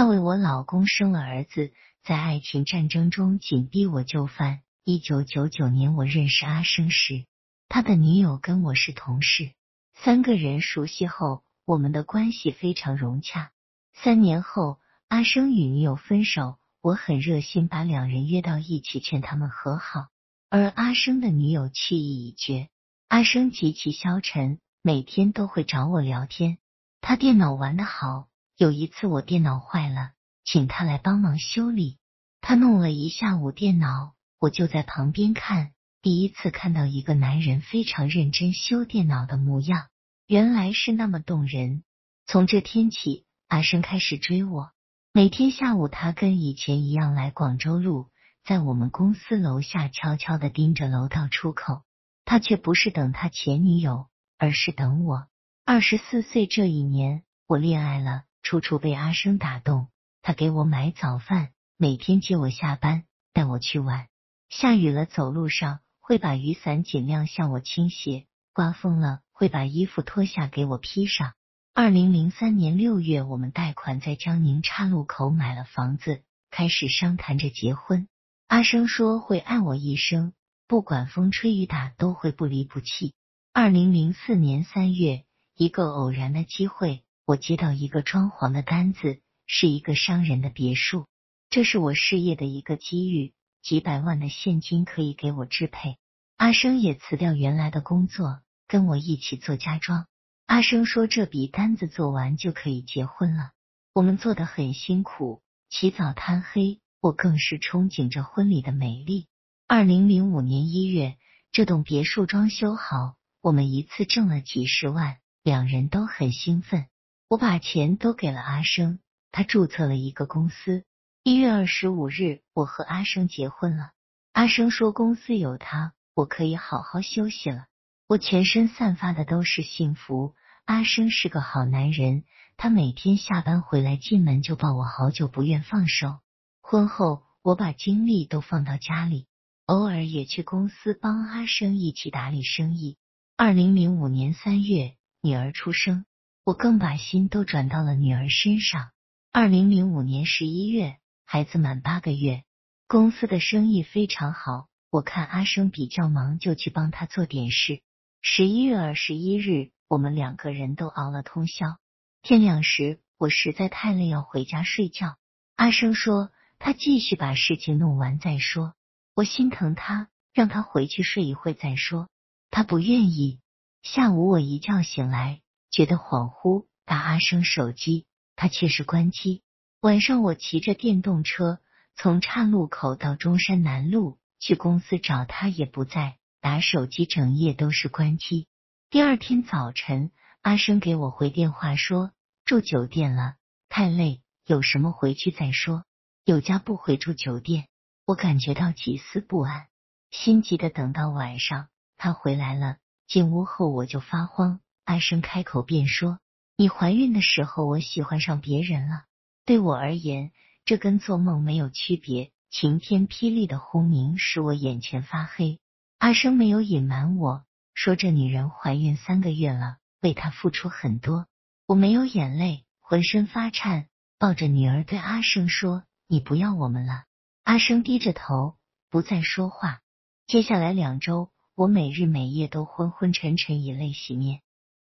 他为我老公生了儿子，在爱情战争中紧逼我就范。一九九九年，我认识阿生时，他的女友跟我是同事。三个人熟悉后，我们的关系非常融洽。三年后，阿生与女友分手，我很热心，把两人约到一起，劝他们和好。而阿生的女友去意已决，阿生极其消沉，每天都会找我聊天。他电脑玩得好，有一次我电脑坏了，请他来帮忙修理，他弄了一下午电脑。我就在旁边看，第一次看到一个男人非常认真修电脑的模样，原来是那么动人。从这天起，阿生开始追我。每天下午，他跟以前一样来广州路，在我们公司楼下悄悄的盯着楼道出口。他却不是等他前女友，而是等我。二十四岁这一年，我恋爱了，处处被阿生打动。他给我买早饭，每天接我下班，带我去玩。下雨了，走路上会把雨伞尽量向我倾斜；刮风了，会把衣服脱下给我披上。二零零三年六月，我们贷款在江宁岔路口买了房子，开始商谈着结婚。阿生说会爱我一生，不管风吹雨打都会不离不弃。二零零四年三月，一个偶然的机会，我接到一个装潢的单子，是一个商人的别墅，这是我事业的一个机遇。几百万的现金可以给我支配。阿生也辞掉原来的工作，跟我一起做家装。阿生说这笔单子做完就可以结婚了。我们做的很辛苦，起早贪黑，我更是憧憬着婚礼的美丽。二零零五年一月，这栋别墅装修好，我们一次挣了几十万，两人都很兴奋。我把钱都给了阿生，他注册了一个公司。一月二十五日，我和阿生结婚了。阿生说公司有他，我可以好好休息了。我全身散发的都是幸福。阿生是个好男人，他每天下班回来进门就抱我好久，不愿放手。婚后，我把精力都放到家里，偶尔也去公司帮阿生一起打理生意。二零零五年三月，女儿出生，我更把心都转到了女儿身上。二零零五年十一月。孩子满八个月，公司的生意非常好。我看阿生比较忙，就去帮他做点事。十一月二十一日，我们两个人都熬了通宵。天亮时，我实在太累，要回家睡觉。阿生说他继续把事情弄完再说。我心疼他，让他回去睡一会再说。他不愿意。下午我一觉醒来，觉得恍惚，打阿生手机，他却是关机。晚上我骑着电动车从岔路口到中山南路去公司找他，也不在，打手机整夜都是关机。第二天早晨，阿生给我回电话说住酒店了，太累，有什么回去再说。有家不回住酒店，我感觉到几丝不安，心急的等到晚上他回来了，进屋后我就发慌。阿生开口便说：“你怀孕的时候，我喜欢上别人了。”对我而言，这跟做梦没有区别。晴天霹雳的轰鸣使我眼前发黑。阿生没有隐瞒我说，这女人怀孕三个月了，为她付出很多。我没有眼泪，浑身发颤，抱着女儿对阿生说：“你不要我们了。”阿生低着头，不再说话。接下来两周，我每日每夜都昏昏沉沉，以泪洗面。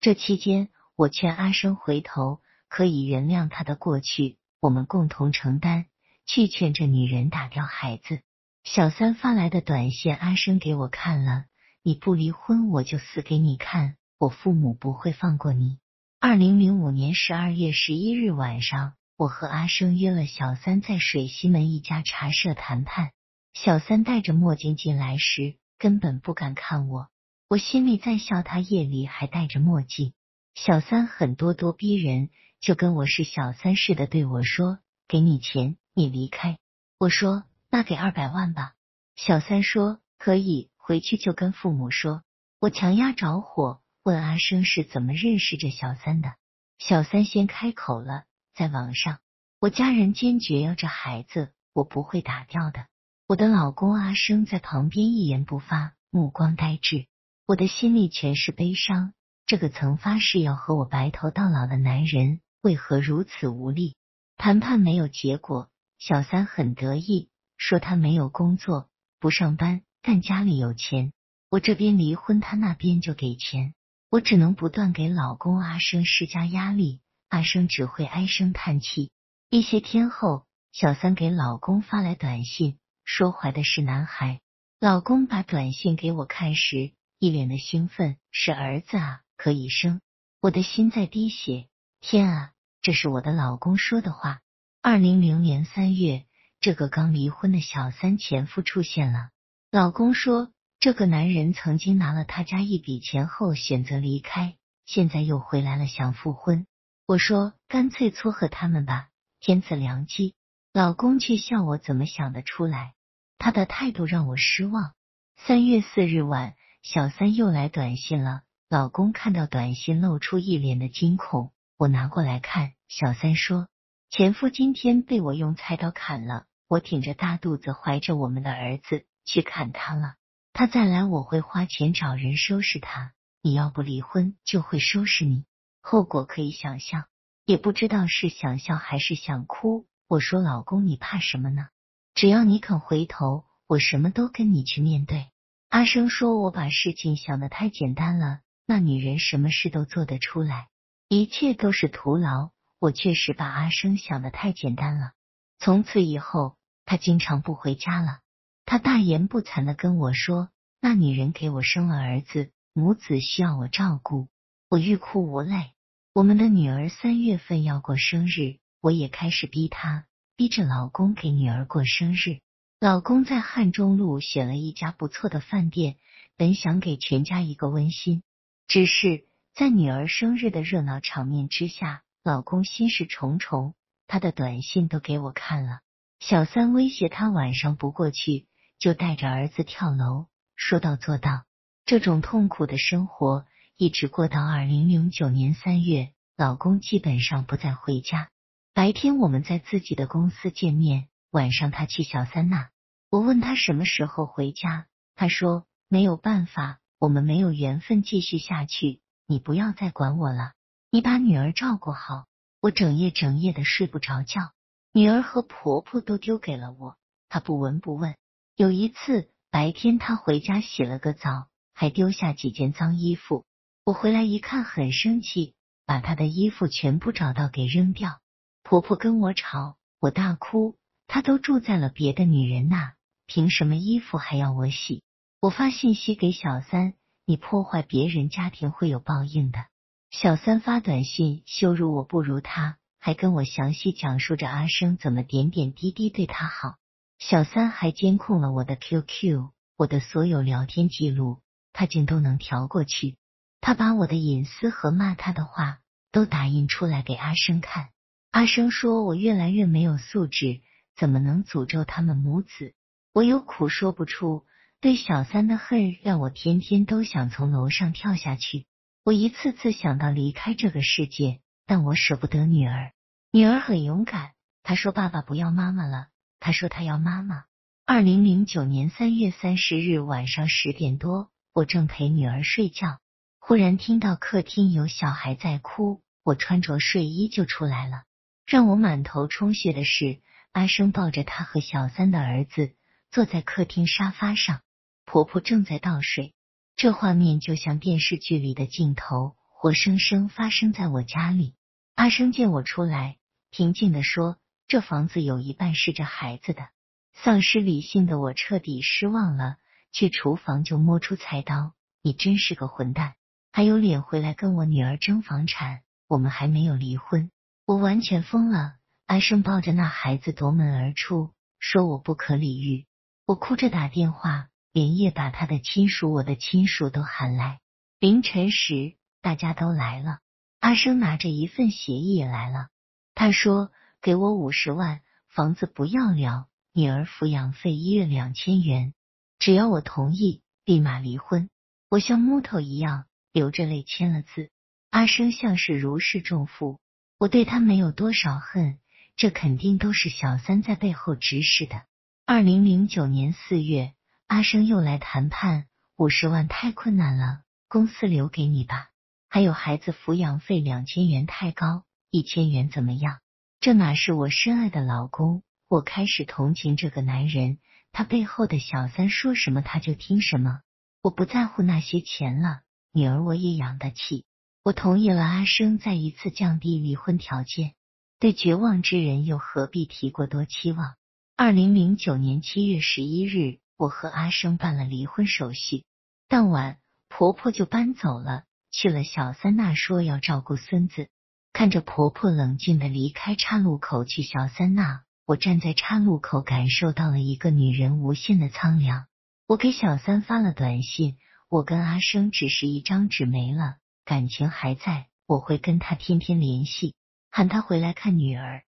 这期间，我劝阿生回头，可以原谅他的过去。我们共同承担，去劝这女人打掉孩子。小三发来的短信，阿生给我看了。你不离婚，我就死给你看。我父母不会放过你。二零零五年十二月十一日晚上，我和阿生约了小三在水西门一家茶社谈判。小三戴着墨镜进来时，根本不敢看我。我心里在笑，他夜里还戴着墨镜。小三很咄咄逼人。就跟我是小三似的，对我说：“给你钱，你离开。”我说：“那给二百万吧。”小三说：“可以，回去就跟父母说。”我强压着火，问阿生是怎么认识这小三的。小三先开口了：“在网上。”我家人坚决要这孩子，我不会打掉的。我的老公阿生在旁边一言不发，目光呆滞。我的心里全是悲伤。这个曾发誓要和我白头到老的男人。为何如此无力？谈判没有结果，小三很得意，说他没有工作，不上班，但家里有钱。我这边离婚，他那边就给钱，我只能不断给老公阿生施加压力，阿生只会唉声叹气。一些天后，小三给老公发来短信，说怀的是男孩。老公把短信给我看时，一脸的兴奋，是儿子啊，可以生。我的心在滴血，天啊！这是我的老公说的话。二零零年三月，这个刚离婚的小三前夫出现了。老公说，这个男人曾经拿了他家一笔钱后选择离开，现在又回来了想复婚。我说，干脆撮合他们吧，天赐良机。老公却笑我怎么想得出来，他的态度让我失望。三月四日晚，小三又来短信了。老公看到短信，露出一脸的惊恐。我拿过来看。小三说：“前夫今天被我用菜刀砍了，我挺着大肚子，怀着我们的儿子去砍他了。他再来，我会花钱找人收拾他。你要不离婚，就会收拾你，后果可以想象。也不知道是想笑还是想哭。我说：老公，你怕什么呢？只要你肯回头，我什么都跟你去面对。”阿生说：“我把事情想的太简单了，那女人什么事都做得出来，一切都是徒劳。”我确实把阿生想的太简单了。从此以后，他经常不回家了。他大言不惭的跟我说：“那女人给我生了儿子，母子需要我照顾。”我欲哭无泪。我们的女儿三月份要过生日，我也开始逼她，逼着老公给女儿过生日。老公在汉中路选了一家不错的饭店，本想给全家一个温馨，只是在女儿生日的热闹场面之下。老公心事重重，他的短信都给我看了。小三威胁他晚上不过去，就带着儿子跳楼，说到做到。这种痛苦的生活一直过到二零零九年三月，老公基本上不再回家。白天我们在自己的公司见面，晚上他去小三那。我问他什么时候回家，他说没有办法，我们没有缘分继续下去，你不要再管我了。你把女儿照顾好，我整夜整夜的睡不着觉，女儿和婆婆都丢给了我，她不闻不问。有一次白天，她回家洗了个澡，还丢下几件脏衣服。我回来一看，很生气，把她的衣服全部找到给扔掉。婆婆跟我吵，我大哭。他都住在了别的女人那，凭什么衣服还要我洗？我发信息给小三，你破坏别人家庭会有报应的。小三发短信羞辱我不如他，还跟我详细讲述着阿生怎么点点滴滴对他好。小三还监控了我的 QQ，我的所有聊天记录，他竟都能调过去。他把我的隐私和骂他的话都打印出来给阿生看。阿生说我越来越没有素质，怎么能诅咒他们母子？我有苦说不出，对小三的恨让我天天都想从楼上跳下去。我一次次想到离开这个世界，但我舍不得女儿。女儿很勇敢，她说：“爸爸不要妈妈了。”她说：“她要妈妈。”二零零九年三月三十日晚上十点多，我正陪女儿睡觉，忽然听到客厅有小孩在哭，我穿着睡衣就出来了。让我满头充血的是，阿生抱着他和小三的儿子坐在客厅沙发上，婆婆正在倒水。这画面就像电视剧里的镜头，活生生发生在我家里。阿生见我出来，平静的说：“这房子有一半是这孩子的。”丧失理性的我彻底失望了，去厨房就摸出菜刀。你真是个混蛋，还有脸回来跟我女儿争房产？我们还没有离婚，我完全疯了。阿生抱着那孩子夺门而出，说我不可理喻。我哭着打电话。连夜把他的亲属、我的亲属都喊来。凌晨时，大家都来了。阿生拿着一份协议也来了。他说：“给我五十万，房子不要了，女儿抚养费一月两千元，只要我同意，立马离婚。”我像木头一样流着泪签了字。阿生像是如释重负。我对他没有多少恨，这肯定都是小三在背后指使的。二零零九年四月。阿生又来谈判，五十万太困难了，公司留给你吧。还有孩子抚养费两千元太高，一千元怎么样？这哪是我深爱的老公？我开始同情这个男人，他背后的小三说什么他就听什么。我不在乎那些钱了，女儿我也养得起。我同意了阿生再一次降低离婚条件。对绝望之人又何必提过多期望？二零零九年七月十一日，我和阿生办了离婚手续。当晚，婆婆就搬走了，去了小三那，说要照顾孙子。看着婆婆冷静的离开岔路口去小三那，我站在岔路口，感受到了一个女人无限的苍凉。我给小三发了短信，我跟阿生只是一张纸没了，感情还在，我会跟他天天联系，喊他回来看女儿。